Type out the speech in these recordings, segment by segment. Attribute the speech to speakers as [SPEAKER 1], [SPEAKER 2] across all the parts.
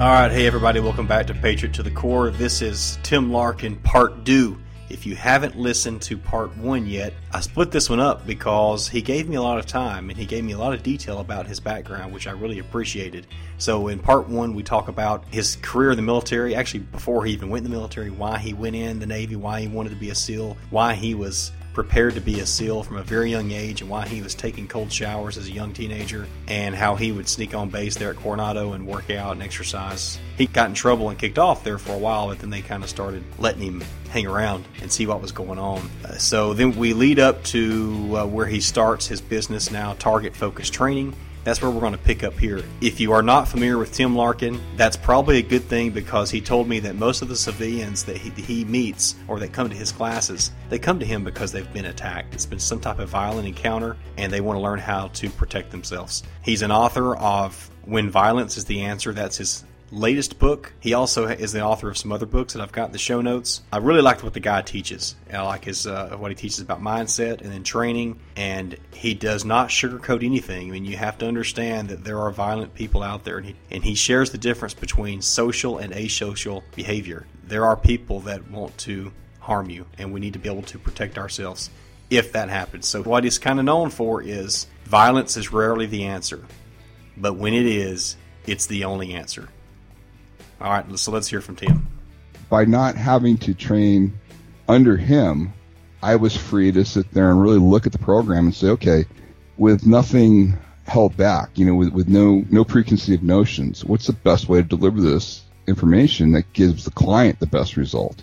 [SPEAKER 1] All right, hey everybody, welcome back to Patriot to the Core. This is Tim Larkin, part two. If you haven't listened to part one yet, I split this one up because he gave me a lot of time and he gave me a lot of detail about his background, which I really appreciated. So, in part one, we talk about his career in the military, actually, before he even went in the military, why he went in the Navy, why he wanted to be a SEAL, why he was prepared to be a SEAL from a very young age and why he was taking cold showers as a young teenager and how he would sneak on base there at Coronado and work out and exercise. He got in trouble and kicked off there for a while, but then they kind of started letting him hang around and see what was going on. Uh, so then we lead up to uh, where he starts his business now, Target Focused Training that's where we're going to pick up here. If you are not familiar with Tim Larkin, that's probably a good thing because he told me that most of the civilians that he, he meets or that come to his classes, they come to him because they've been attacked. It's been some type of violent encounter and they want to learn how to protect themselves. He's an author of When Violence is the Answer. That's his latest book. He also is the author of some other books that I've got in the show notes. I really liked what the guy teaches. I like his uh, what he teaches about mindset and then training, and he does not sugarcoat anything. I mean, you have to understand that there are violent people out there, and he, and he shares the difference between social and asocial behavior. There are people that want to harm you, and we need to be able to protect ourselves if that happens. So, what he's kind of known for is violence is rarely the answer, but when it is, it's the only answer. All right, so let's hear from Tim.
[SPEAKER 2] By not having to train under him, I was free to sit there and really look at the program and say, okay, with nothing held back, you know, with, with no no preconceived notions, what's the best way to deliver this information that gives the client the best result?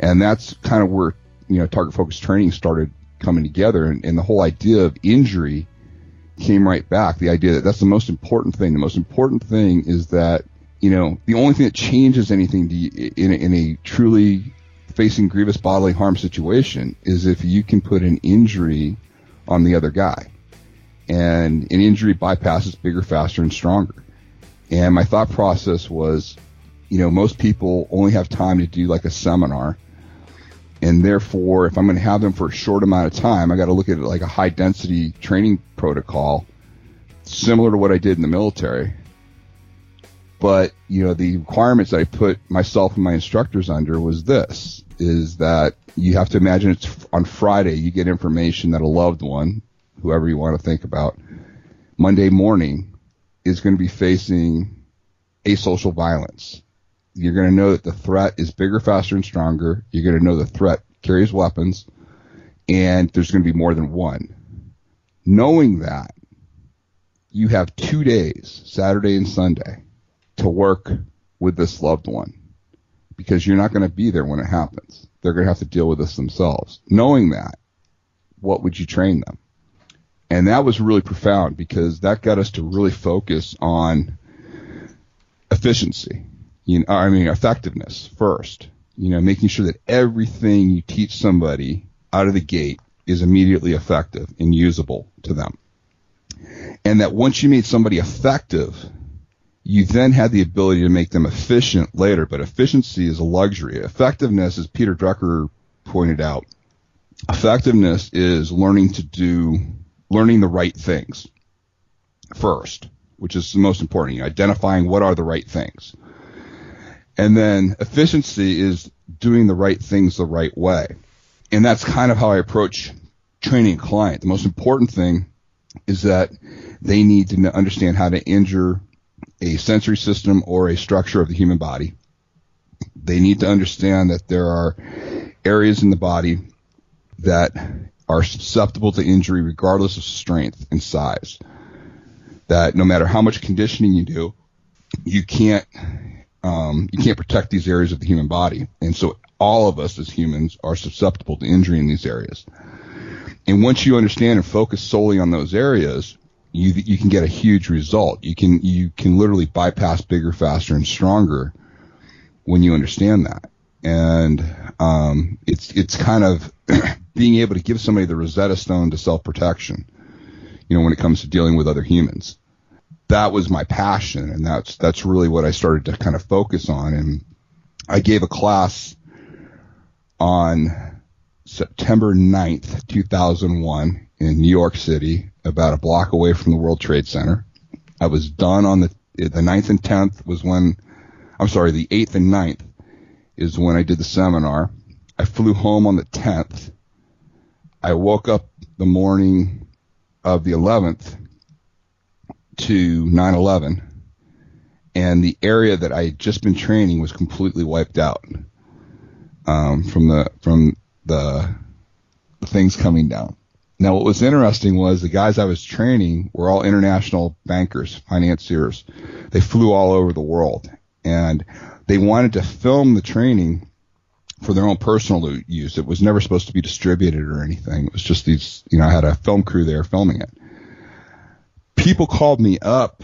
[SPEAKER 2] And that's kind of where you know target focused training started coming together, and, and the whole idea of injury came right back. The idea that that's the most important thing. The most important thing is that you know, the only thing that changes anything you, in, a, in a truly facing grievous bodily harm situation is if you can put an injury on the other guy. And an injury bypasses bigger, faster, and stronger. And my thought process was, you know, most people only have time to do like a seminar. And therefore, if I'm going to have them for a short amount of time, I got to look at it like a high density training protocol, similar to what I did in the military but, you know, the requirements I put myself and my instructors under was this, is that you have to imagine it's on Friday, you get information that a loved one, whoever you want to think about, Monday morning is going to be facing asocial violence. You're going to know that the threat is bigger, faster, and stronger. You're going to know the threat carries weapons, and there's going to be more than one. Knowing that, you have two days, Saturday and Sunday, to work with this loved one because you're not going to be there when it happens. They're going to have to deal with this themselves. Knowing that, what would you train them? And that was really profound because that got us to really focus on efficiency. You know, I mean, effectiveness first. You know, making sure that everything you teach somebody out of the gate is immediately effective and usable to them. And that once you made somebody effective you then had the ability to make them efficient later, but efficiency is a luxury. Effectiveness, as Peter Drucker pointed out, effectiveness is learning to do, learning the right things first, which is the most important. You know, identifying what are the right things. And then efficiency is doing the right things the right way. And that's kind of how I approach training a client. The most important thing is that they need to understand how to injure a sensory system or a structure of the human body. They need to understand that there are areas in the body that are susceptible to injury regardless of strength and size. That no matter how much conditioning you do, you can't um, you can't protect these areas of the human body, and so all of us as humans are susceptible to injury in these areas. And once you understand and focus solely on those areas, you you can get a huge result. You can you can literally bypass bigger, faster, and stronger when you understand that. And um, it's it's kind of being able to give somebody the Rosetta Stone to self protection. You know, when it comes to dealing with other humans, that was my passion, and that's that's really what I started to kind of focus on. And I gave a class on September 9th, 2001 in New York City, about a block away from the World Trade Center. I was done on the the ninth and tenth was when I'm sorry, the 8th and 9th is when I did the seminar. I flew home on the 10th. I woke up the morning of the 11th to 9/11, and the area that I had just been training was completely wiped out um, from the from the things coming down. Now, what was interesting was the guys I was training were all international bankers, financiers. They flew all over the world, and they wanted to film the training for their own personal use. It was never supposed to be distributed or anything. It was just these, you know, I had a film crew there filming it. People called me up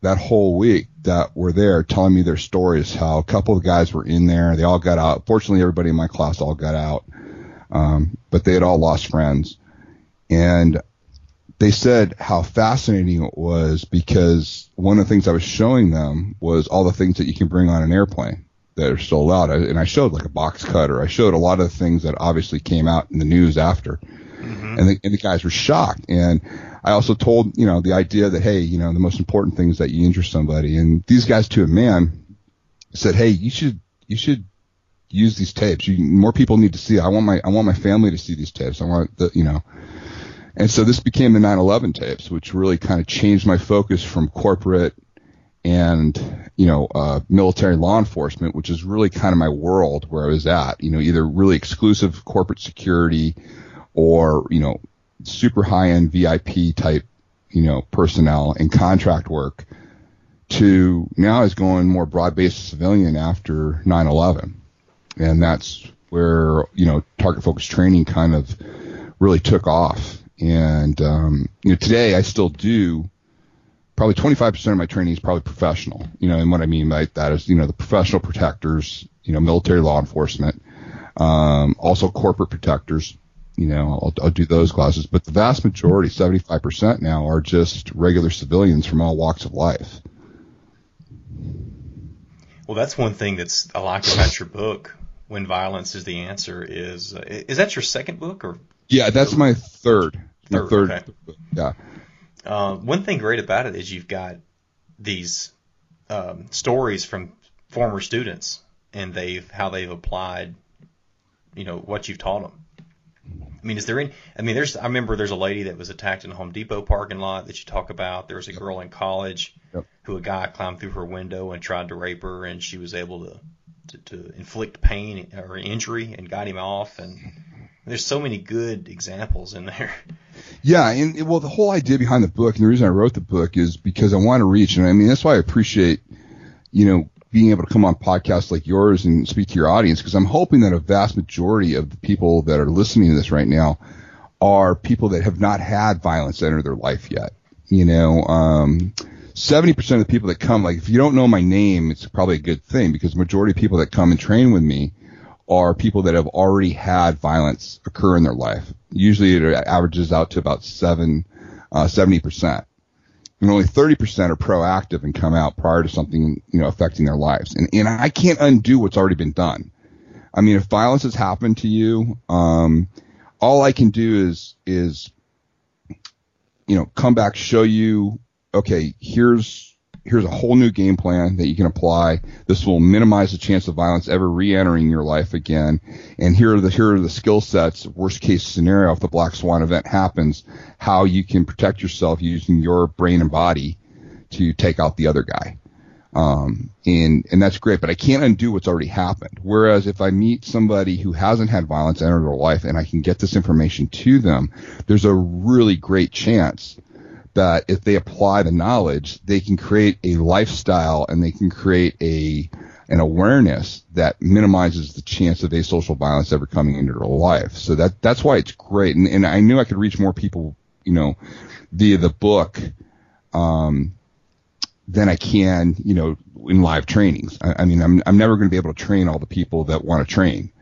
[SPEAKER 2] that whole week that were there telling me their stories, how a couple of guys were in there. They all got out. Fortunately, everybody in my class all got out. Um, but they had all lost friends. And they said how fascinating it was because one of the things I was showing them was all the things that you can bring on an airplane that are still allowed. And I showed like a box cutter. I showed a lot of the things that obviously came out in the news after. Mm-hmm. And, the, and the guys were shocked. And I also told, you know, the idea that, hey, you know, the most important thing is that you injure somebody. And these guys to a man said, hey, you should, you should use these tapes. You, more people need to see. It. I want my, I want my family to see these tapes. I want the, you know, and so this became the 9/11 tapes, which really kind of changed my focus from corporate and you know uh, military law enforcement, which is really kind of my world where I was at. You know, either really exclusive corporate security or you know super high end VIP type you know personnel and contract work. To now is going more broad based civilian after 9/11, and that's where you know target focused training kind of really took off. And um, you know today I still do probably 25% of my training is probably professional. You know, and what I mean by that is, you know, the professional protectors, you know, military law enforcement, um, also corporate protectors. You know, I'll, I'll do those classes, but the vast majority, 75% now, are just regular civilians from all walks of life.
[SPEAKER 1] Well, that's one thing that's I like about your book. When violence is the answer is uh, is that your second book or?
[SPEAKER 2] Yeah, that's my third.
[SPEAKER 1] Third, third okay.
[SPEAKER 2] yeah.
[SPEAKER 1] Uh, one thing great about it is you've got these um, stories from former students and they've how they've applied, you know, what you've taught them. I mean, is there any? I mean, there's. I remember there's a lady that was attacked in a Home Depot parking lot that you talk about. There was a girl in college
[SPEAKER 2] yep.
[SPEAKER 1] who a guy climbed through her window and tried to rape her, and she was able to to, to inflict pain or injury and got him off. And there's so many good examples in there.
[SPEAKER 2] Yeah, and well, the whole idea behind the book, and the reason I wrote the book is because I want to reach, and I mean that's why I appreciate, you know, being able to come on podcasts like yours and speak to your audience, because I'm hoping that a vast majority of the people that are listening to this right now are people that have not had violence enter their life yet. You know, um, 70% of the people that come, like if you don't know my name, it's probably a good thing because the majority of people that come and train with me are people that have already had violence occur in their life. Usually it averages out to about seven, uh, 70%. And only 30% are proactive and come out prior to something, you know, affecting their lives. And, and I can't undo what's already been done. I mean, if violence has happened to you, um, all I can do is, is, you know, come back, show you, okay, here's here's a whole new game plan that you can apply. This will minimize the chance of violence ever re-entering your life again. And here are the here are the skill sets. Worst case scenario, if the black swan event happens, how you can protect yourself using your brain and body to take out the other guy. Um, and and that's great, but I can't undo what's already happened. Whereas if I meet somebody who hasn't had violence enter their life and I can get this information to them, there's a really great chance that if they apply the knowledge, they can create a lifestyle and they can create a an awareness that minimizes the chance of asocial violence ever coming into their life. So that that's why it's great. And, and I knew I could reach more people, you know, via the book, um, than I can, you know, in live trainings. I, I mean, I'm I'm never going to be able to train all the people that want to train.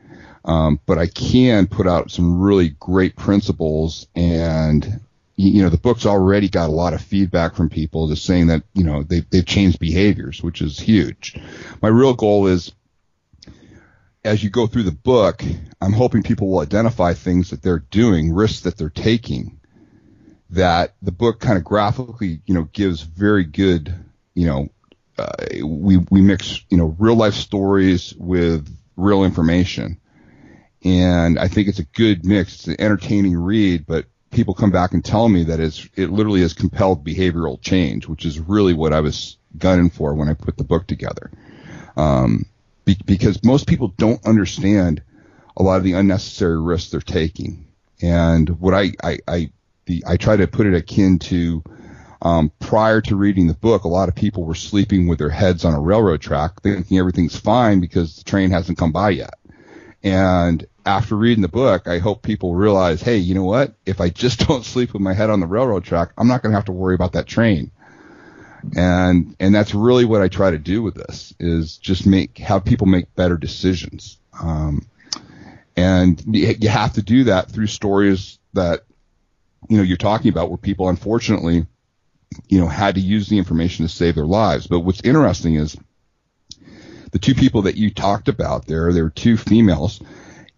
[SPEAKER 2] Um, but I can put out some really great principles and you know, the book's already got a lot of feedback from people just saying that, you know, they, they've changed behaviors, which is huge. My real goal is as you go through the book, I'm hoping people will identify things that they're doing, risks that they're taking, that the book kind of graphically, you know, gives very good, you know, uh, we we mix you know real life stories with real information, and I think it's a good mix. It's an entertaining read, but people come back and tell me that it's it literally has compelled behavioral change, which is really what I was gunning for when I put the book together. Um, be, because most people don't understand a lot of the unnecessary risks they're taking. And what I, I, I, the, I try to put it akin to, um, prior to reading the book, a lot of people were sleeping with their heads on a railroad track thinking everything's fine because the train hasn't come by yet. And after reading the book, I hope people realize, hey, you know what? If I just don't sleep with my head on the railroad track, I'm not going to have to worry about that train. And and that's really what I try to do with this is just make have people make better decisions. Um, and you have to do that through stories that you know you're talking about where people unfortunately you know had to use the information to save their lives. But what's interesting is the two people that you talked about there, there were two females.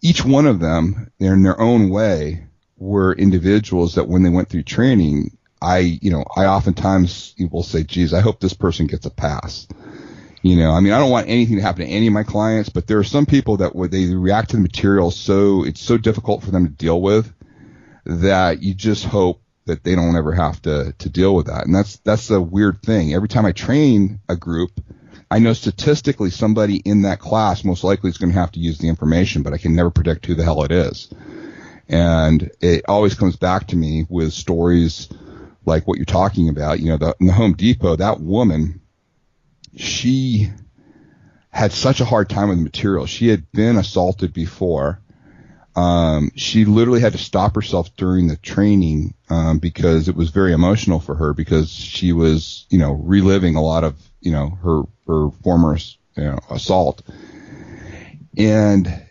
[SPEAKER 2] Each one of them, in their own way, were individuals that when they went through training, I, you know, I oftentimes will say, geez, I hope this person gets a pass. You know, I mean, I don't want anything to happen to any of my clients, but there are some people that when they react to the material so it's so difficult for them to deal with that you just hope that they don't ever have to to deal with that. And that's that's a weird thing. Every time I train a group, I know statistically somebody in that class most likely is going to have to use the information, but I can never predict who the hell it is. And it always comes back to me with stories like what you're talking about. You know, the, in the Home Depot, that woman, she had such a hard time with the material. She had been assaulted before. Um, she literally had to stop herself during the training um, because it was very emotional for her because she was, you know, reliving a lot of, you know, her her former you know, assault. And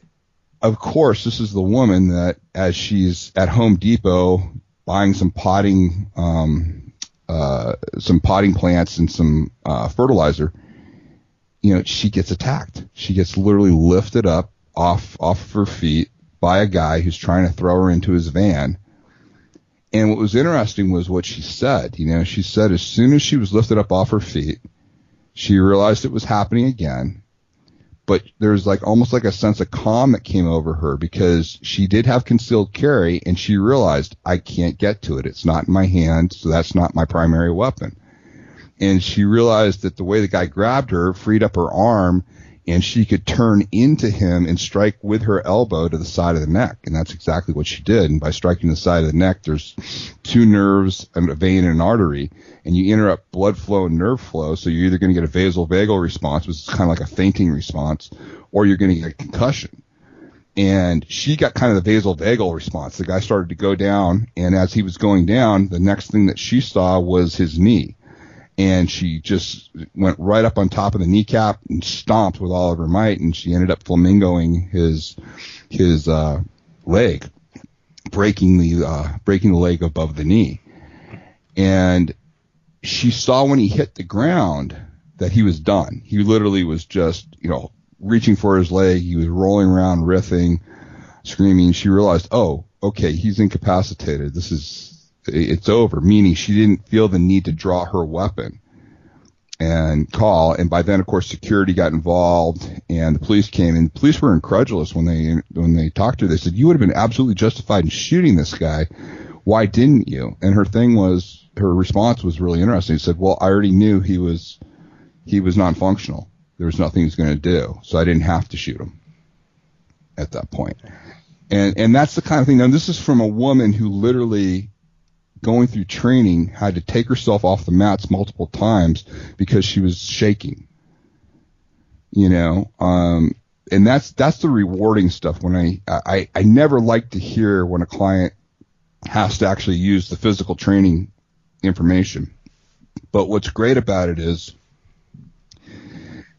[SPEAKER 2] of course, this is the woman that, as she's at Home Depot buying some potting, um, uh, some potting plants and some uh, fertilizer, you know, she gets attacked. She gets literally lifted up off off of her feet by a guy who's trying to throw her into his van. And what was interesting was what she said. You know, she said as soon as she was lifted up off her feet, she realized it was happening again, but there's like almost like a sense of calm that came over her because she did have concealed carry and she realized I can't get to it. It's not in my hand, so that's not my primary weapon. And she realized that the way the guy grabbed her freed up her arm and she could turn into him and strike with her elbow to the side of the neck. And that's exactly what she did. And by striking the side of the neck, there's two nerves, and a vein and an artery, and you interrupt blood flow and nerve flow. So you're either going to get a vasovagal response, which is kind of like a fainting response, or you're going to get a concussion. And she got kind of the vasovagal response. The guy started to go down, and as he was going down, the next thing that she saw was his knee and she just went right up on top of the kneecap and stomped with all of her might, and she ended up flamingoing his his uh, leg, breaking the uh, breaking the leg above the knee, and she saw when he hit the ground that he was done. He literally was just you know reaching for his leg. He was rolling around, riffing, screaming. She realized, oh, okay, he's incapacitated. This is it's over, meaning she didn't feel the need to draw her weapon and call. And by then, of course, security got involved and the police came and the police were incredulous when they, when they talked to her. They said, you would have been absolutely justified in shooting this guy. Why didn't you? And her thing was, her response was really interesting. She said, well, I already knew he was, he was non-functional. There was nothing he was going to do. So I didn't have to shoot him at that point. And, and that's the kind of thing. Now, this is from a woman who literally going through training had to take herself off the mats multiple times because she was shaking. You know, um, and that's that's the rewarding stuff. When I, I I never like to hear when a client has to actually use the physical training information. But what's great about it is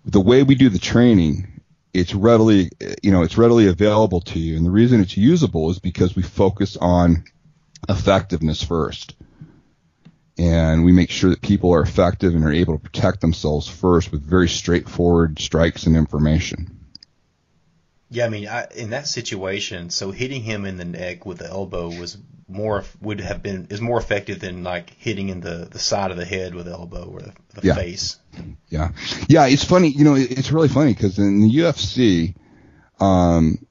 [SPEAKER 2] the way we do the training, it's readily, you know, it's readily available to you. And the reason it's usable is because we focus on effectiveness first. And we make sure that people are effective and are able to protect themselves first with very straightforward strikes and information.
[SPEAKER 1] Yeah, I mean, I, in that situation, so hitting him in the neck with the elbow was more would have been is more effective than like hitting in the the side of the head with the elbow or the, the
[SPEAKER 2] yeah.
[SPEAKER 1] face.
[SPEAKER 2] Yeah, yeah, it's funny. You know, it's really funny because in the UFC, um,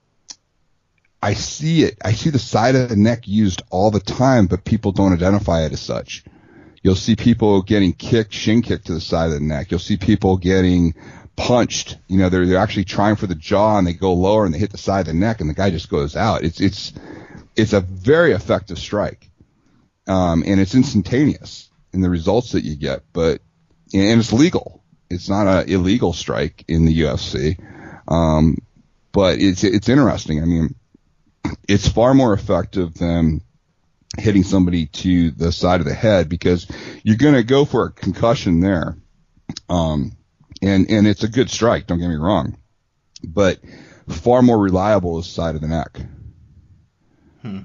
[SPEAKER 2] I see it. I see the side of the neck used all the time, but people don't identify it as such. You'll see people getting kicked, shin kicked to the side of the neck. You'll see people getting punched. You know, they're they're actually trying for the jaw and they go lower and they hit the side of the neck and the guy just goes out. It's it's it's a very effective strike, um, and it's instantaneous in the results that you get. But and it's legal. It's not an illegal strike in the UFC, um, but it's it's interesting. I mean, it's far more effective than hitting somebody to the side of the head because you're going to go for a concussion there. Um, and and it's a good strike. Don't get me wrong, but far more reliable is side of the neck.
[SPEAKER 1] Hmm.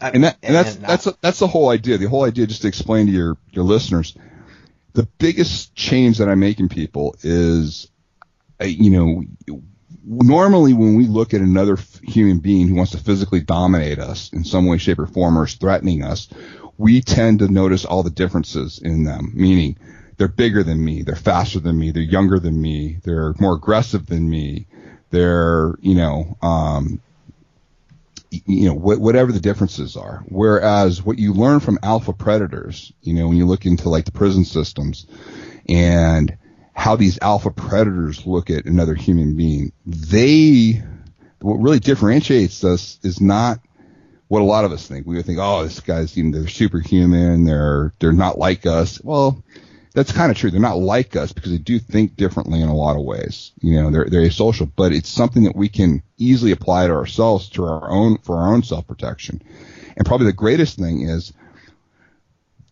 [SPEAKER 2] I, and that and that's and that's a, that's the whole idea. The whole idea, just to explain to your your listeners, the biggest change that I make in people is, uh, you know, normally when we look at another human being who wants to physically dominate us in some way, shape, or form, or is threatening us, we tend to notice all the differences in them. Meaning, they're bigger than me, they're faster than me, they're younger than me, they're more aggressive than me, they're you know um, you know wh- whatever the differences are. Whereas what you learn from alpha predators, you know, when you look into like the prison systems and how these alpha predators look at another human being, they what really differentiates us is not what a lot of us think. We would think, oh, this guy's you know, they're superhuman, they're they're not like us. Well, that's kind of true. They're not like us because they do think differently in a lot of ways. You know, they're they're asocial, but it's something that we can easily apply to ourselves to our own for our own self protection. And probably the greatest thing is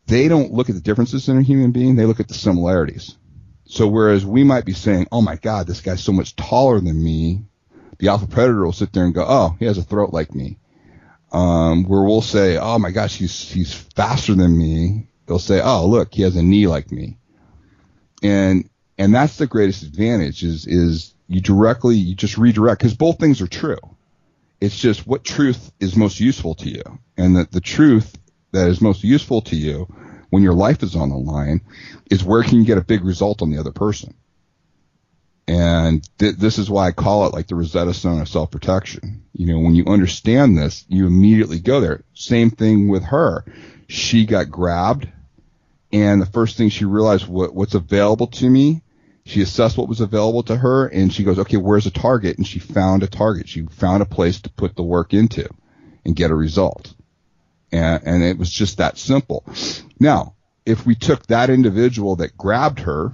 [SPEAKER 2] they don't look at the differences in a human being; they look at the similarities. So whereas we might be saying, "Oh my God, this guy's so much taller than me," the alpha predator will sit there and go, "Oh, he has a throat like me." Um, where we'll say, "Oh my gosh, he's he's faster than me," they'll say, "Oh, look, he has a knee like me," and and that's the greatest advantage is is you directly you just redirect because both things are true. It's just what truth is most useful to you, and that the truth that is most useful to you when your life is on the line is where can you get a big result on the other person. And th- this is why I call it like the Rosetta Stone of self protection. You know, when you understand this, you immediately go there. Same thing with her. She got grabbed and the first thing she realized what, what's available to me. She assessed what was available to her, and she goes, "Okay, where's a target?" And she found a target. She found a place to put the work into and get a result. And, and it was just that simple. Now, if we took that individual that grabbed her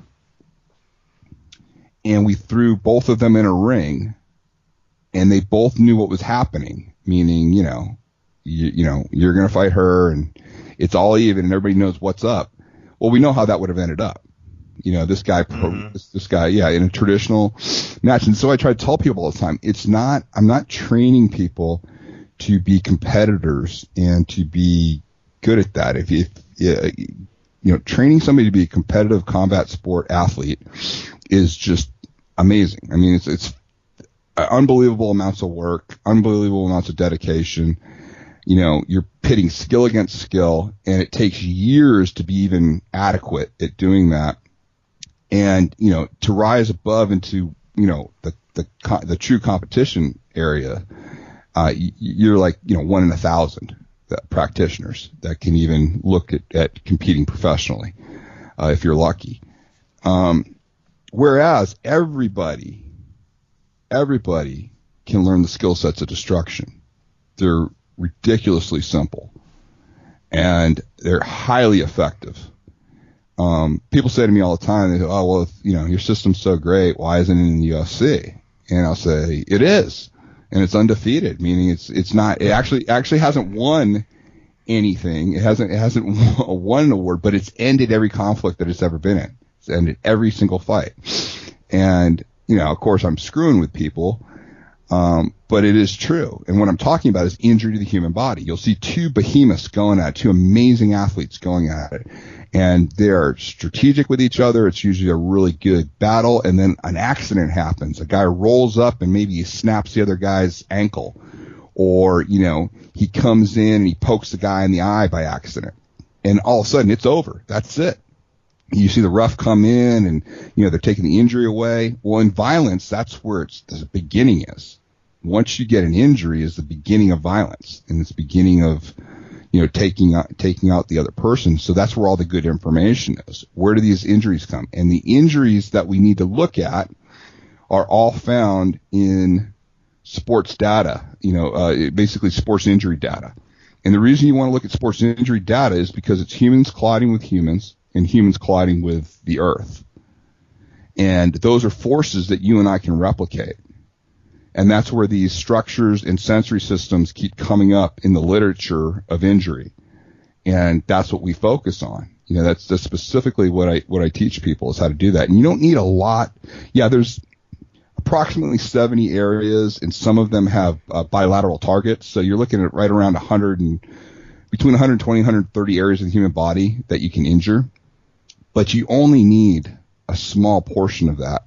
[SPEAKER 2] and we threw both of them in a ring, and they both knew what was happening, meaning, you know, you, you know, you're going to fight her, and it's all even, and everybody knows what's up well, we know how that would have ended up. You know, this guy, mm-hmm. this, this guy, yeah, in a traditional match. And so I try to tell people all the time, it's not, I'm not training people to be competitors and to be good at that. If, if you know, training somebody to be a competitive combat sport athlete is just amazing. I mean, it's, it's unbelievable amounts of work, unbelievable amounts of dedication you know, you're pitting skill against skill and it takes years to be even adequate at doing that. And, you know, to rise above into, you know, the, the, the true competition area, uh, you're like, you know, one in a thousand practitioners that can even look at, at competing professionally, uh, if you're lucky. Um, whereas everybody, everybody can learn the skill sets of destruction. They're ridiculously simple, and they're highly effective. Um, people say to me all the time, they say, "Oh, well, if, you know, your system's so great, why isn't it in the UFC?" And I'll say, "It is, and it's undefeated, meaning it's it's not. It actually actually hasn't won." anything. It hasn't it hasn't won an award, but it's ended every conflict that it's ever been in. It's ended every single fight. And you know, of course, I'm screwing with people Um, but it is true. And what I'm talking about is injury to the human body. You'll see two behemoths going at it, two amazing athletes going at it. And they're strategic with each other. It's usually a really good battle. And then an accident happens. A guy rolls up and maybe he snaps the other guy's ankle. Or, you know, he comes in and he pokes the guy in the eye by accident. And all of a sudden it's over. That's it you see the ref come in and you know they're taking the injury away. Well, in violence, that's where it's the beginning is. Once you get an injury, is the beginning of violence, and it's beginning of you know taking out taking out the other person. So that's where all the good information is. Where do these injuries come? And the injuries that we need to look at are all found in sports data. You know, uh, basically sports injury data. And the reason you want to look at sports injury data is because it's humans colliding with humans and humans colliding with the earth. And those are forces that you and I can replicate. And that's where these structures and sensory systems keep coming up in the literature of injury. And that's what we focus on. You know, that's, that's specifically what I, what I teach people is how to do that. And you don't need a lot. Yeah, there's approximately 70 areas and some of them have uh, bilateral targets. So you're looking at right around 100 and between 120 130 areas of the human body that you can injure but you only need a small portion of that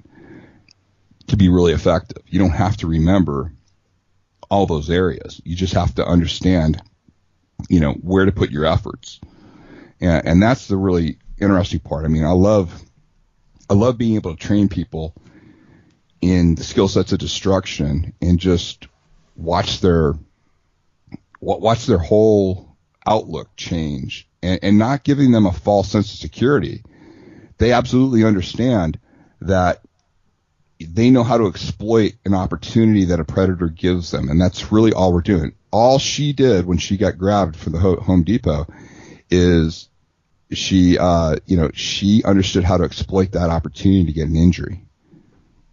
[SPEAKER 2] to be really effective. You don't have to remember all those areas. You just have to understand, you know, where to put your efforts. And, and that's the really interesting part. I mean, I love, I love being able to train people in the skill sets of destruction and just watch their, watch their whole outlook change and, and not giving them a false sense of security they absolutely understand that they know how to exploit an opportunity that a predator gives them. And that's really all we're doing. All she did when she got grabbed for the Home Depot is she, uh, you know, she understood how to exploit that opportunity to get an injury.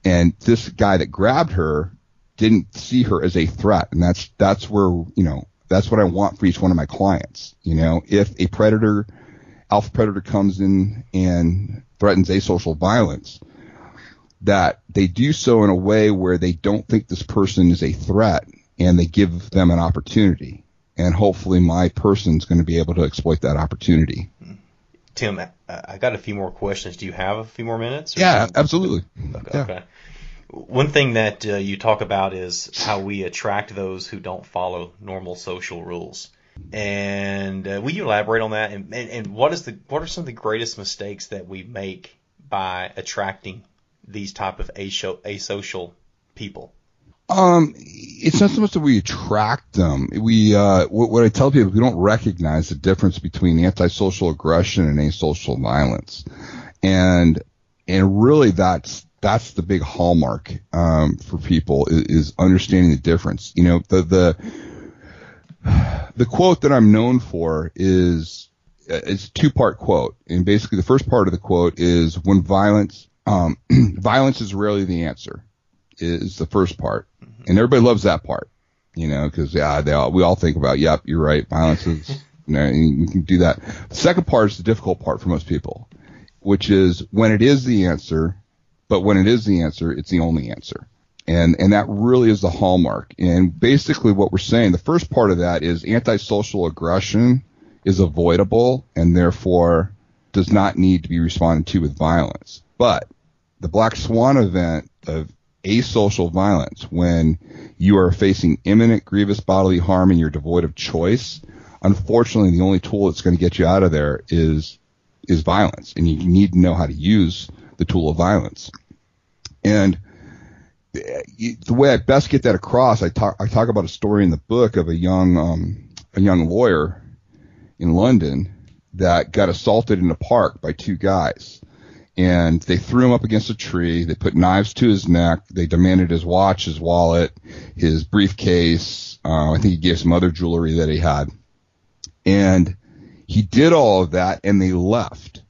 [SPEAKER 2] And this guy that grabbed her didn't see her as a threat. And that's, that's where, you know, that's what I want for each one of my clients. You know, if a predator alpha predator comes in and threatens asocial violence, that they do so in a way where they don't think this person is a threat and they give them an opportunity. And hopefully my person's going to be able to exploit that opportunity.
[SPEAKER 1] Tim, I got a few more questions. Do you have a few more minutes?
[SPEAKER 2] Yeah, absolutely. Okay. Yeah.
[SPEAKER 1] okay. One thing that uh, you talk about is how we attract those who don't follow normal social rules. And uh, will you elaborate on that? And, and, and what is the what are some of the greatest mistakes that we make by attracting these type of asocial people?
[SPEAKER 2] Um, it's not so much that we attract them. We, uh, what, what I tell people, we don't recognize the difference between antisocial aggression and asocial violence. And, and really that's, that's the big hallmark, um, for people is, is understanding the difference. You know, the, the, the quote that I'm known for is it's a two part quote, and basically the first part of the quote is when violence um, violence is rarely the answer is the first part, mm-hmm. and everybody loves that part, you know, because yeah, they all we all think about yep, you're right, violence is you know you can do that. The second part is the difficult part for most people, which is when it is the answer, but when it is the answer, it's the only answer. And, and that really is the hallmark. And basically what we're saying, the first part of that is antisocial aggression is avoidable and therefore does not need to be responded to with violence. But the black swan event of asocial violence, when you are facing imminent grievous bodily harm and you're devoid of choice, unfortunately the only tool that's going to get you out of there is, is violence. And you need to know how to use the tool of violence. And the way I best get that across, I talk I talk about a story in the book of a young um, a young lawyer in London that got assaulted in a park by two guys, and they threw him up against a tree. They put knives to his neck. They demanded his watch, his wallet, his briefcase. Uh, I think he gave some other jewelry that he had, and he did all of that, and they left.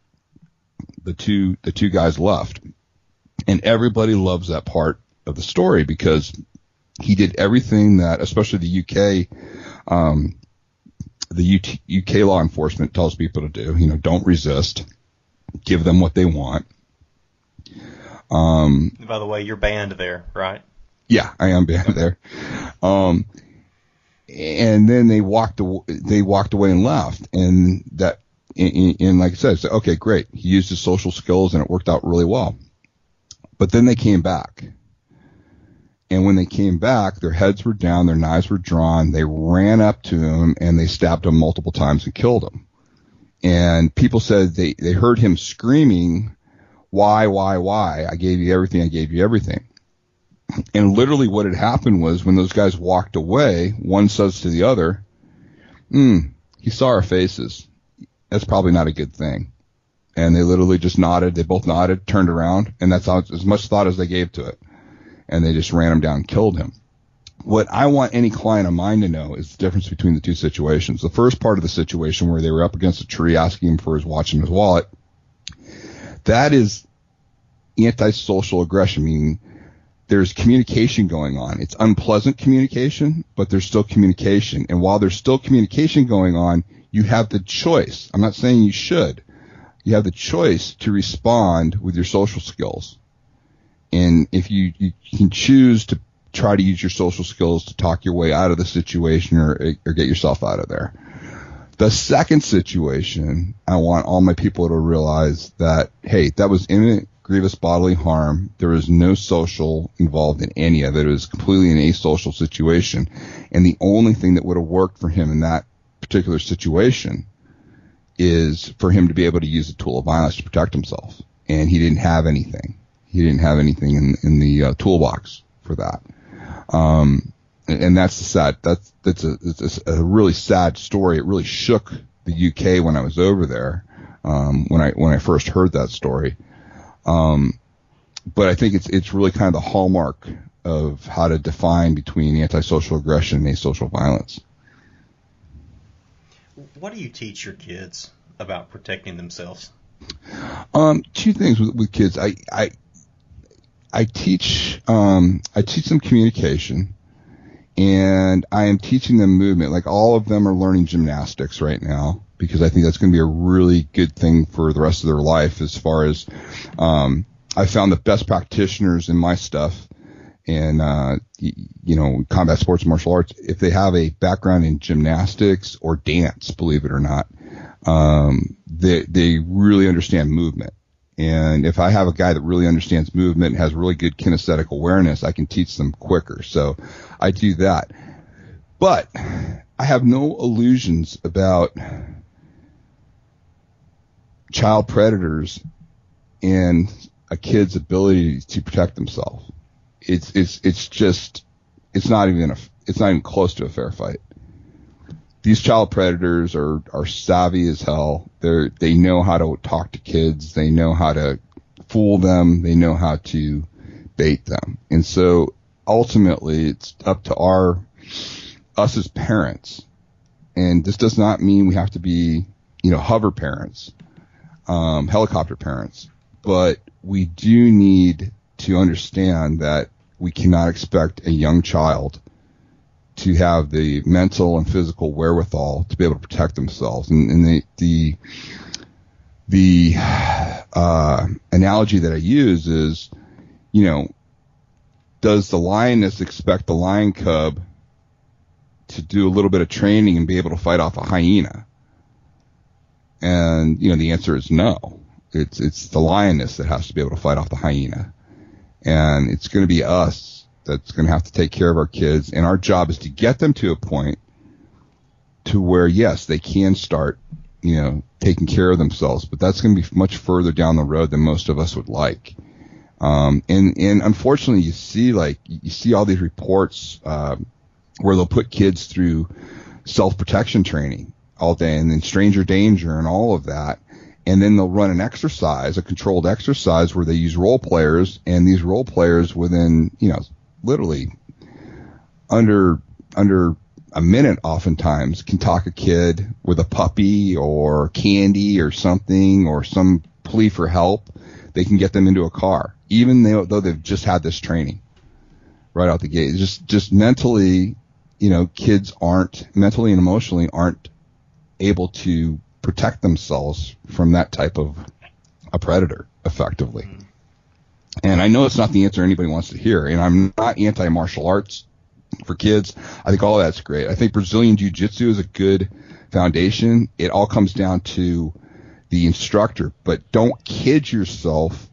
[SPEAKER 2] The two the two guys left, and everybody loves that part of the story because he did everything that, especially the UK, um, the UK law enforcement tells people to do. You know, don't resist, give them what they want.
[SPEAKER 1] Um, By the way, you're banned there, right?
[SPEAKER 2] Yeah, I am banned there. Um, and then they walked they walked away and left, and that and, and like I said, so, okay, great. He used his social skills and it worked out really well. But then they came back. And when they came back, their heads were down, their knives were drawn. They ran up to him and they stabbed him multiple times and killed him. And people said they, they heard him screaming, why, why, why? I gave you everything. I gave you everything. And literally what had happened was when those guys walked away, one says to the other, hmm, he saw our faces that's probably not a good thing. And they literally just nodded. They both nodded, turned around, and that's as much thought as they gave to it. And they just ran him down, killed him. What I want any client of mine to know is the difference between the two situations. The first part of the situation where they were up against a tree asking him for his watch and his wallet, that is antisocial aggression, meaning there's communication going on. It's unpleasant communication, but there's still communication. And while there's still communication going on, you have the choice. I'm not saying you should. You have the choice to respond with your social skills. And if you, you can choose to try to use your social skills to talk your way out of the situation or, or get yourself out of there. The second situation, I want all my people to realize that, hey, that was imminent grievous bodily harm. There was no social involved in any of it. It was completely an asocial situation. And the only thing that would have worked for him in that particular situation is for him to be able to use a tool of violence to protect himself. And he didn't have anything. He didn't have anything in, in the uh, toolbox for that. Um, and, that's the sad, that's, that's a, it's a, really sad story. It really shook the UK when I was over there. Um, when I, when I first heard that story. Um, but I think it's, it's really kind of the hallmark of how to define between antisocial aggression and asocial violence.
[SPEAKER 1] What do you teach your kids about protecting themselves?
[SPEAKER 2] Um, two things with, with kids. I, I, I teach, um, I teach them communication and I am teaching them movement. Like all of them are learning gymnastics right now because I think that's going to be a really good thing for the rest of their life as far as, um, I found the best practitioners in my stuff in uh, you know combat sports martial arts if they have a background in gymnastics or dance believe it or not um, they they really understand movement and if I have a guy that really understands movement and has really good kinesthetic awareness I can teach them quicker. So I do that. But I have no illusions about child predators and a kid's ability to protect themselves. It's it's it's just it's not even a it's not even close to a fair fight. These child predators are are savvy as hell. They they know how to talk to kids. They know how to fool them. They know how to bait them. And so ultimately, it's up to our us as parents. And this does not mean we have to be you know hover parents, um, helicopter parents, but we do need to understand that we cannot expect a young child to have the mental and physical wherewithal to be able to protect themselves. And, and the the the uh, analogy that I use is, you know, does the lioness expect the lion cub to do a little bit of training and be able to fight off a hyena? And you know, the answer is no. It's it's the lioness that has to be able to fight off the hyena and it's going to be us that's going to have to take care of our kids. And our job is to get them to a point to where, yes, they can start, you know, taking care of themselves, but that's going to be much further down the road than most of us would like. Um, and, and unfortunately you see like, you see all these reports, uh, where they'll put kids through self protection training all day and then stranger danger and all of that and then they'll run an exercise, a controlled exercise where they use role players, and these role players within, you know, literally under under a minute oftentimes can talk a kid with a puppy or candy or something or some plea for help. They can get them into a car, even though, they've just had this training right out the gate. just just mentally, you know, kids aren't mentally and emotionally aren't able to protect themselves from that type of a predator effectively. Mm. And I know it's not the answer anybody wants to hear, and I'm not anti martial arts for kids. I think all that's great. I think Brazilian Jiu Jitsu is a good foundation. It all comes down to the instructor, but don't kid yourself.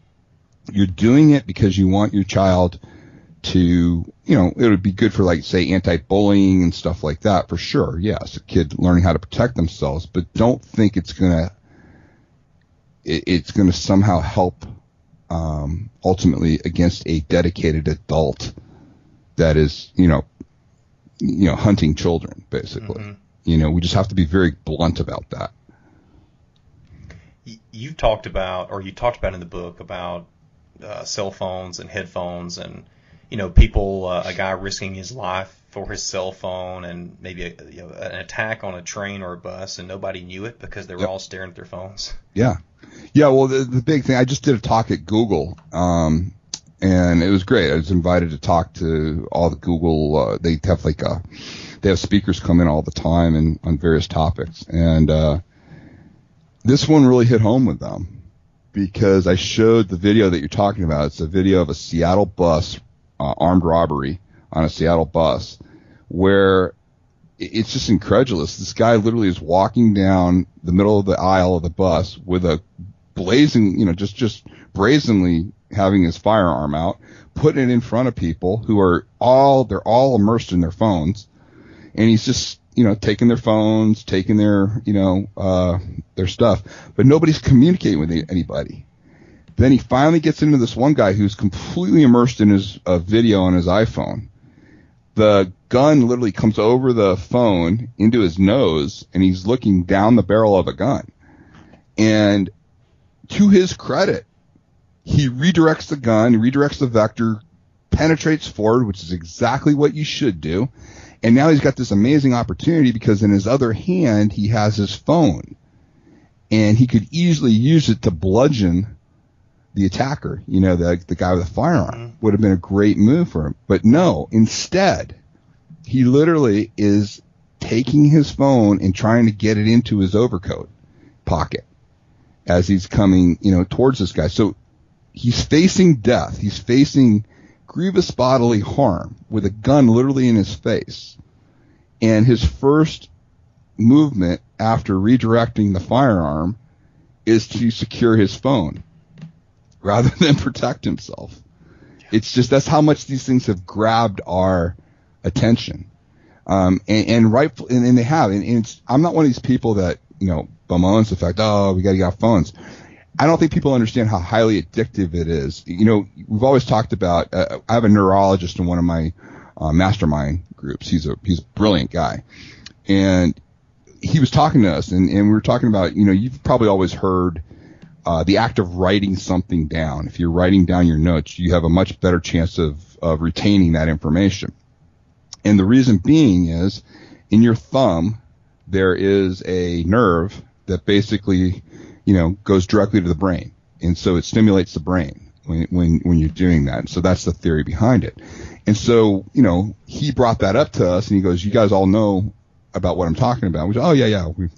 [SPEAKER 2] You're doing it because you want your child to, you know, it would be good for like say anti-bullying and stuff like that for sure. Yes, a kid learning how to protect themselves, but don't think it's gonna, it, it's gonna somehow help, um, ultimately against a dedicated adult that is, you know, you know, hunting children basically. Mm-hmm. You know, we just have to be very blunt about that.
[SPEAKER 1] You've talked about, or you talked about in the book about uh, cell phones and headphones and you know, people, uh, a guy risking his life for his cell phone and maybe a, you know, an attack on a train or a bus and nobody knew it because they were yep. all staring at their phones.
[SPEAKER 2] Yeah. Yeah. Well, the, the big thing, I just did a talk at Google, um, and it was great. I was invited to talk to all the Google, uh, they have like a, they have speakers come in all the time and on various topics. And, uh, this one really hit home with them because I showed the video that you're talking about. It's a video of a Seattle bus uh, armed robbery on a Seattle bus where it's just incredulous. This guy literally is walking down the middle of the aisle of the bus with a blazing, you know, just, just brazenly having his firearm out, putting it in front of people who are all, they're all immersed in their phones. And he's just, you know, taking their phones, taking their, you know, uh, their stuff, but nobody's communicating with anybody. Then he finally gets into this one guy who's completely immersed in his uh, video on his iPhone. The gun literally comes over the phone into his nose, and he's looking down the barrel of a gun. And to his credit, he redirects the gun, redirects the vector, penetrates forward, which is exactly what you should do. And now he's got this amazing opportunity because in his other hand, he has his phone. And he could easily use it to bludgeon the attacker, you know, the the guy with the firearm mm-hmm. would have been a great move for him. But no, instead, he literally is taking his phone and trying to get it into his overcoat pocket as he's coming, you know, towards this guy. So he's facing death. He's facing grievous bodily harm with a gun literally in his face. And his first movement after redirecting the firearm is to secure his phone rather than protect himself. It's just that's how much these things have grabbed our attention. Um, and, and right, and, and, they have. And, and I'm not one of these people that, you know, bemoans the fact, oh, we got to get off phones. I don't think people understand how highly addictive it is. You know, we've always talked about, uh, I have a neurologist in one of my uh, mastermind groups. He's a, he's a brilliant guy. And he was talking to us and, and we were talking about, you know, you've probably always heard, uh, the act of writing something down. If you're writing down your notes, you have a much better chance of, of retaining that information. And the reason being is in your thumb, there is a nerve that basically, you know, goes directly to the brain. And so it stimulates the brain when, when, when you're doing that. So that's the theory behind it. And so, you know, he brought that up to us and he goes, you guys all know about what I'm talking about. We go, oh yeah, yeah. We,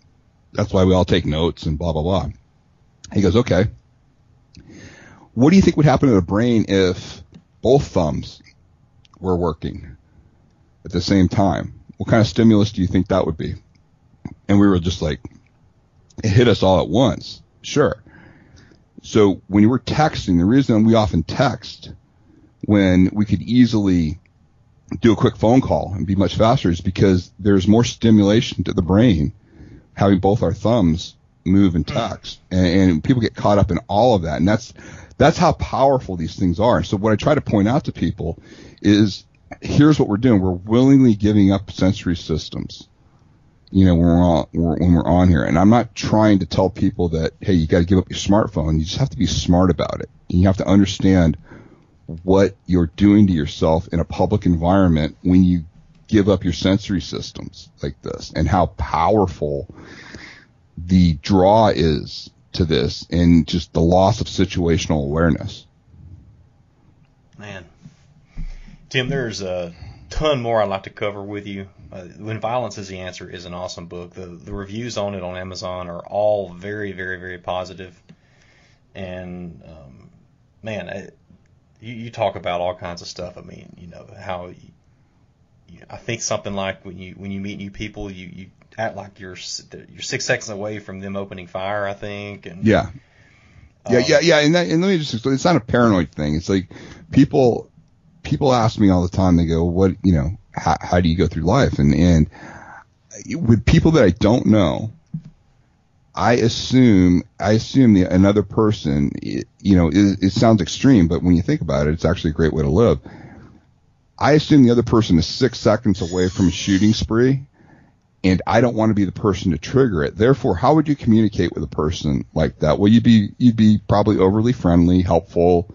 [SPEAKER 2] that's why we all take notes and blah, blah, blah. He goes, okay. What do you think would happen to the brain if both thumbs were working at the same time? What kind of stimulus do you think that would be? And we were just like, it hit us all at once. Sure. So when you were texting, the reason we often text when we could easily do a quick phone call and be much faster is because there's more stimulation to the brain having both our thumbs move and hmm. text, and, and people get caught up in all of that, and that's that's how powerful these things are. So what I try to point out to people is here's what we're doing. We're willingly giving up sensory systems. You know, when we're on, when we're on here, and I'm not trying to tell people that, hey, you got to give up your smartphone. You just have to be smart about it. And you have to understand what you're doing to yourself in a public environment when you give up your sensory systems like this and how powerful the draw is to this and just the loss of situational awareness.
[SPEAKER 1] Man. Tim, there's a ton more I'd like to cover with you. Uh, when Violence is the Answer is an awesome book. The, the reviews on it on Amazon are all very, very, very positive. And, um, man, you, you talk about all kinds of stuff. I mean, you know how you, you, I think something like when you when you meet new people, you you act like you're you're six seconds away from them opening fire. I think. And,
[SPEAKER 2] yeah. Yeah, um, yeah, yeah, and, that, and let me just explain. It's not a paranoid thing. It's like people people ask me all the time. They go, "What, you know? How, how do you go through life?" And and with people that I don't know, I assume I assume the, another person, it, you know, it, it, sounds extreme, but when you think about it, it's actually a great way to live. I assume the other person is six seconds away from a shooting spree, and I don't want to be the person to trigger it. Therefore, how would you communicate with a person like that? Well, you'd be you'd be probably overly friendly, helpful,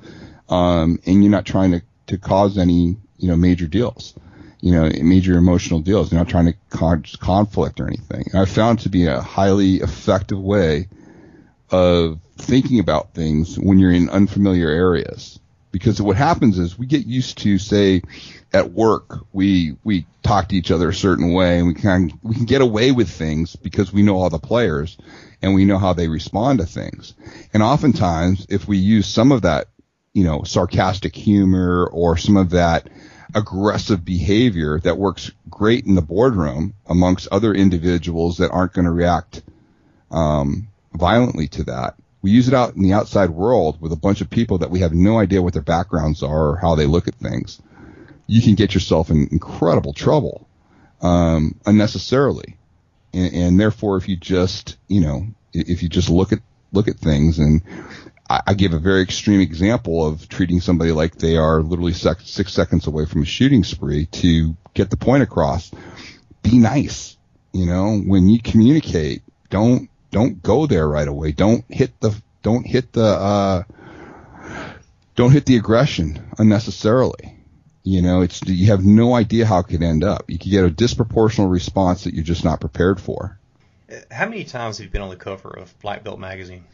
[SPEAKER 2] um, and you're not trying to to cause any you know major deals you know, major emotional deals. You're not trying to cause conflict or anything. And I found to be a highly effective way of thinking about things when you're in unfamiliar areas. Because what happens is we get used to, say, at work, we we talk to each other a certain way, and we can we can get away with things because we know all the players, and we know how they respond to things. And oftentimes, if we use some of that, you know, sarcastic humor or some of that aggressive behavior that works great in the boardroom amongst other individuals that aren't going to react um, violently to that. We use it out in the outside world with a bunch of people that we have no idea what their backgrounds are or how they look at things. You can get yourself in incredible trouble um, unnecessarily, and, and therefore, if you just you know if you just look at look at things and I, I give a very extreme example of treating somebody like they are literally sec- six seconds away from a shooting spree to get the point across. Be nice. You know, when you communicate, don't don't go there right away. Don't hit the don't hit the uh, don't hit the aggression unnecessarily. You know, it's you have no idea how it could end up. You could get a disproportional response that you're just not prepared for.
[SPEAKER 1] How many times have you been on the cover of Black Belt magazine?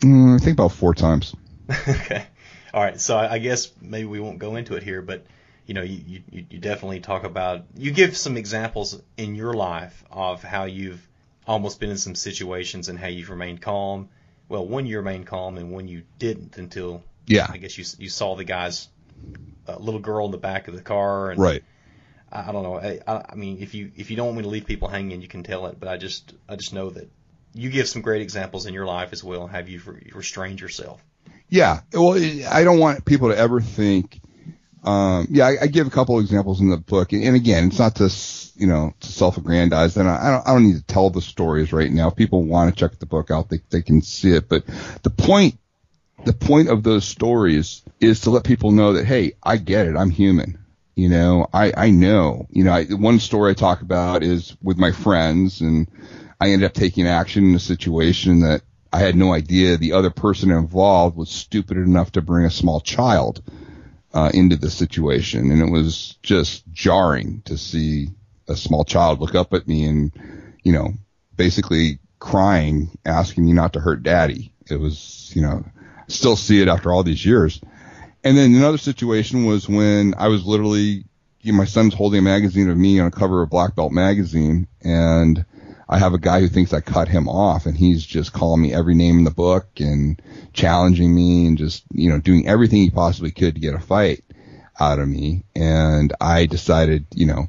[SPEAKER 2] Mm, I think about four times.
[SPEAKER 1] okay. All right. So I, I guess maybe we won't go into it here, but you know, you, you, you definitely talk about, you give some examples in your life of how you've almost been in some situations and how you've remained calm. Well, when you remained calm and when you didn't until,
[SPEAKER 2] yeah,
[SPEAKER 1] I guess you, you saw the guy's uh, little girl in the back of the car. And
[SPEAKER 2] right.
[SPEAKER 1] I, I don't know. I, I mean, if you, if you don't want me to leave people hanging, you can tell it, but I just, I just know that you give some great examples in your life as well. And Have you restrained yourself?
[SPEAKER 2] Yeah. Well, I don't want people to ever think. Um, yeah, I, I, give a couple examples in the book, and again, it's not to you know to self-aggrandize. And I, I, don't I don't need to tell the stories right now. If people want to check the book out, they they can see it. But the point the point of those stories is to let people know that hey, I get it. I'm human. You know, I I know. You know, I, one story I talk about is with my friends and I ended up taking action in a situation that I had no idea the other person involved was stupid enough to bring a small child uh, into the situation, and it was just jarring to see a small child look up at me and, you know, basically crying, asking me not to hurt daddy. It was, you know, still see it after all these years. And then another situation was when I was literally, you know, my son's holding a magazine of me on a cover of Black Belt magazine, and I have a guy who thinks I cut him off and he's just calling me every name in the book and challenging me and just, you know, doing everything he possibly could to get a fight out of me. And I decided, you know,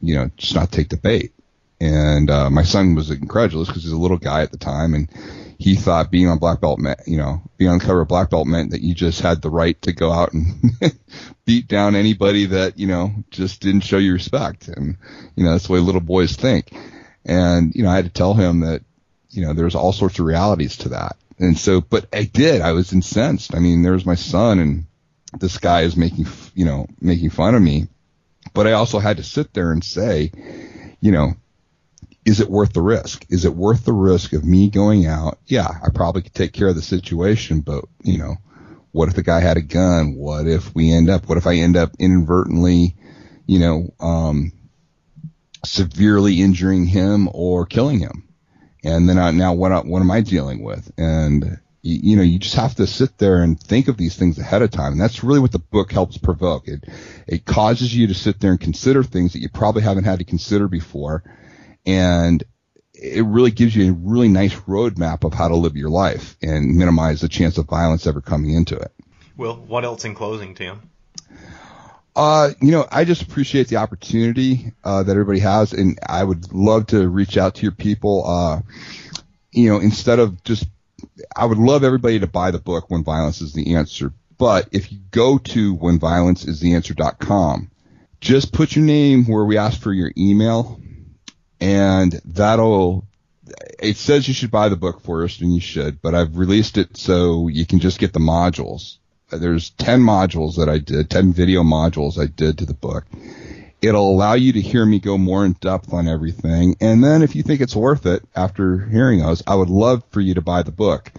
[SPEAKER 2] you know, just not take the bait. And, uh, my son was incredulous because he's a little guy at the time and he thought being on black belt meant, you know, being on the cover of black belt meant that you just had the right to go out and beat down anybody that, you know, just didn't show you respect. And, you know, that's the way little boys think. And, you know, I had to tell him that, you know, there's all sorts of realities to that. And so, but I did, I was incensed. I mean, there was my son and this guy is making, you know, making fun of me. But I also had to sit there and say, you know, is it worth the risk? Is it worth the risk of me going out? Yeah, I probably could take care of the situation, but you know, what if the guy had a gun? What if we end up, what if I end up inadvertently, you know, um, severely injuring him or killing him. And then I, now what, what am I dealing with? And you, you, know, you just have to sit there and think of these things ahead of time. And that's really what the book helps provoke. It, it causes you to sit there and consider things that you probably haven't had to consider before. And it really gives you a really nice roadmap of how to live your life and minimize the chance of violence ever coming into it.
[SPEAKER 1] Well, what else in closing, Tim?
[SPEAKER 2] Uh, you know, I just appreciate the opportunity uh, that everybody has, and I would love to reach out to your people. Uh, you know, instead of just, I would love everybody to buy the book When Violence is the Answer. But if you go to whenviolenceistheanswer.com, just put your name where we ask for your email, and that'll. It says you should buy the book first, and you should, but I've released it so you can just get the modules there's 10 modules that I did, 10 video modules I did to the book. It'll allow you to hear me go more in depth on everything. And then if you think it's worth it after hearing those, I would love for you to buy the book.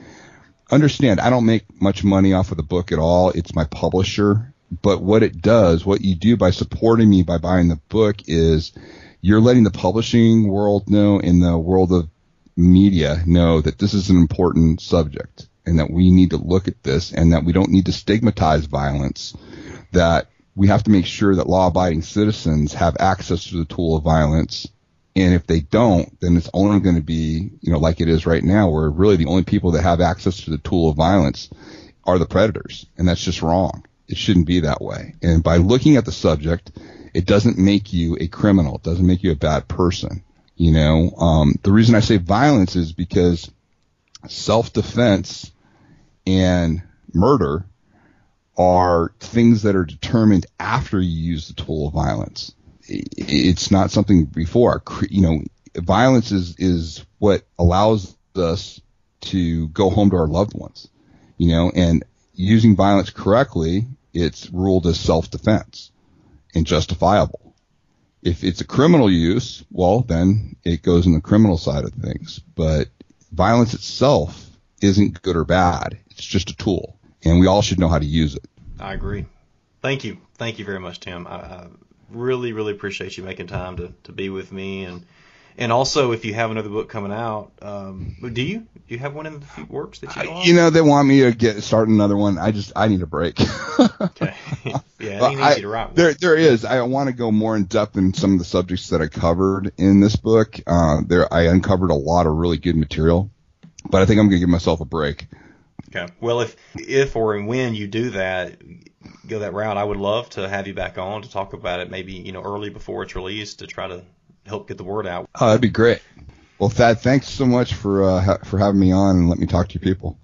[SPEAKER 2] Understand, I don't make much money off of the book at all. It's my publisher. But what it does, what you do by supporting me by buying the book is you're letting the publishing world know in the world of media know that this is an important subject and that we need to look at this and that we don't need to stigmatize violence, that we have to make sure that law abiding citizens have access to the tool of violence. And if they don't, then it's only going to be, you know, like it is right now, where really the only people that have access to the tool of violence are the predators. And that's just wrong. It shouldn't be that way. And by looking at the subject, it doesn't make you a criminal. It doesn't make you a bad person. You know, um, the reason I say violence is because self-defense and murder are things that are determined after you use the tool of violence. It's not something before. You know, violence is is what allows us to go home to our loved ones. You know, and using violence correctly, it's ruled as self-defense and justifiable. If it's a criminal use, well, then it goes in the criminal side of things. But violence itself isn't good or bad. It's just a tool, and we all should know how to use it.
[SPEAKER 1] I agree. Thank you. Thank you very much, Tim. I, I really, really appreciate you making time to, to be with me and and also, if you have another book coming out, um, do you do you have one in the works that you?
[SPEAKER 2] Know you know, they want me to get start another one. I just I need a break.
[SPEAKER 1] okay. Yeah, it easy to write. One.
[SPEAKER 2] There there is. I want to go more in depth in some of the subjects that I covered in this book. Uh, there I uncovered a lot of really good material, but I think I'm gonna give myself a break.
[SPEAKER 1] Okay. Well, if if or when you do that, go that route, I would love to have you back on to talk about it. Maybe you know early before it's released to try to help get the word out.
[SPEAKER 2] Oh, that'd be great. Well, Thad, thanks so much for uh, ha- for having me on and let me talk to you people.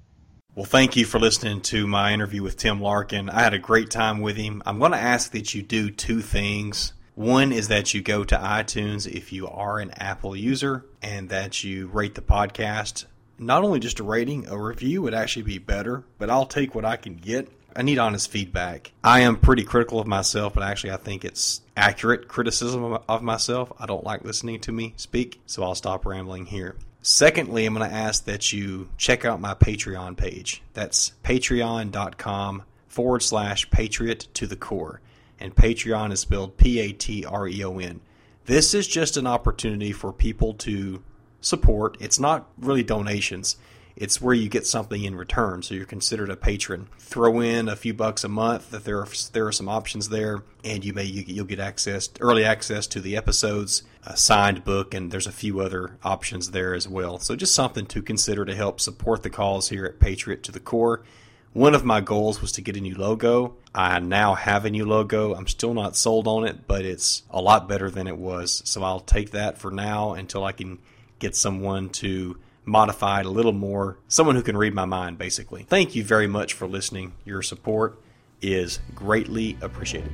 [SPEAKER 1] Well, thank you for listening to my interview with Tim Larkin. I had a great time with him. I'm going to ask that you do two things. One is that you go to iTunes if you are an Apple user and that you rate the podcast not only just a rating, a review would actually be better, but I'll take what I can get. I need honest feedback. I am pretty critical of myself, but actually, I think it's accurate criticism of myself. I don't like listening to me speak, so I'll stop rambling here. Secondly, I'm going to ask that you check out my Patreon page. That's patreon.com forward slash patriot to the core. And Patreon is spelled P A T R E O N. This is just an opportunity for people to support. It's not really donations. It's where you get something in return, so you're considered a patron. Throw in a few bucks a month. That there are there are some options there, and you may you, will get access early access to the episodes, a signed book, and there's a few other options there as well. So just something to consider to help support the cause here at Patriot to the Core. One of my goals was to get a new logo. I now have a new logo. I'm still not sold on it, but it's a lot better than it was. So I'll take that for now until I can get someone to modify it a little more, someone who can read my mind, basically. Thank you very much for listening. Your support is greatly appreciated.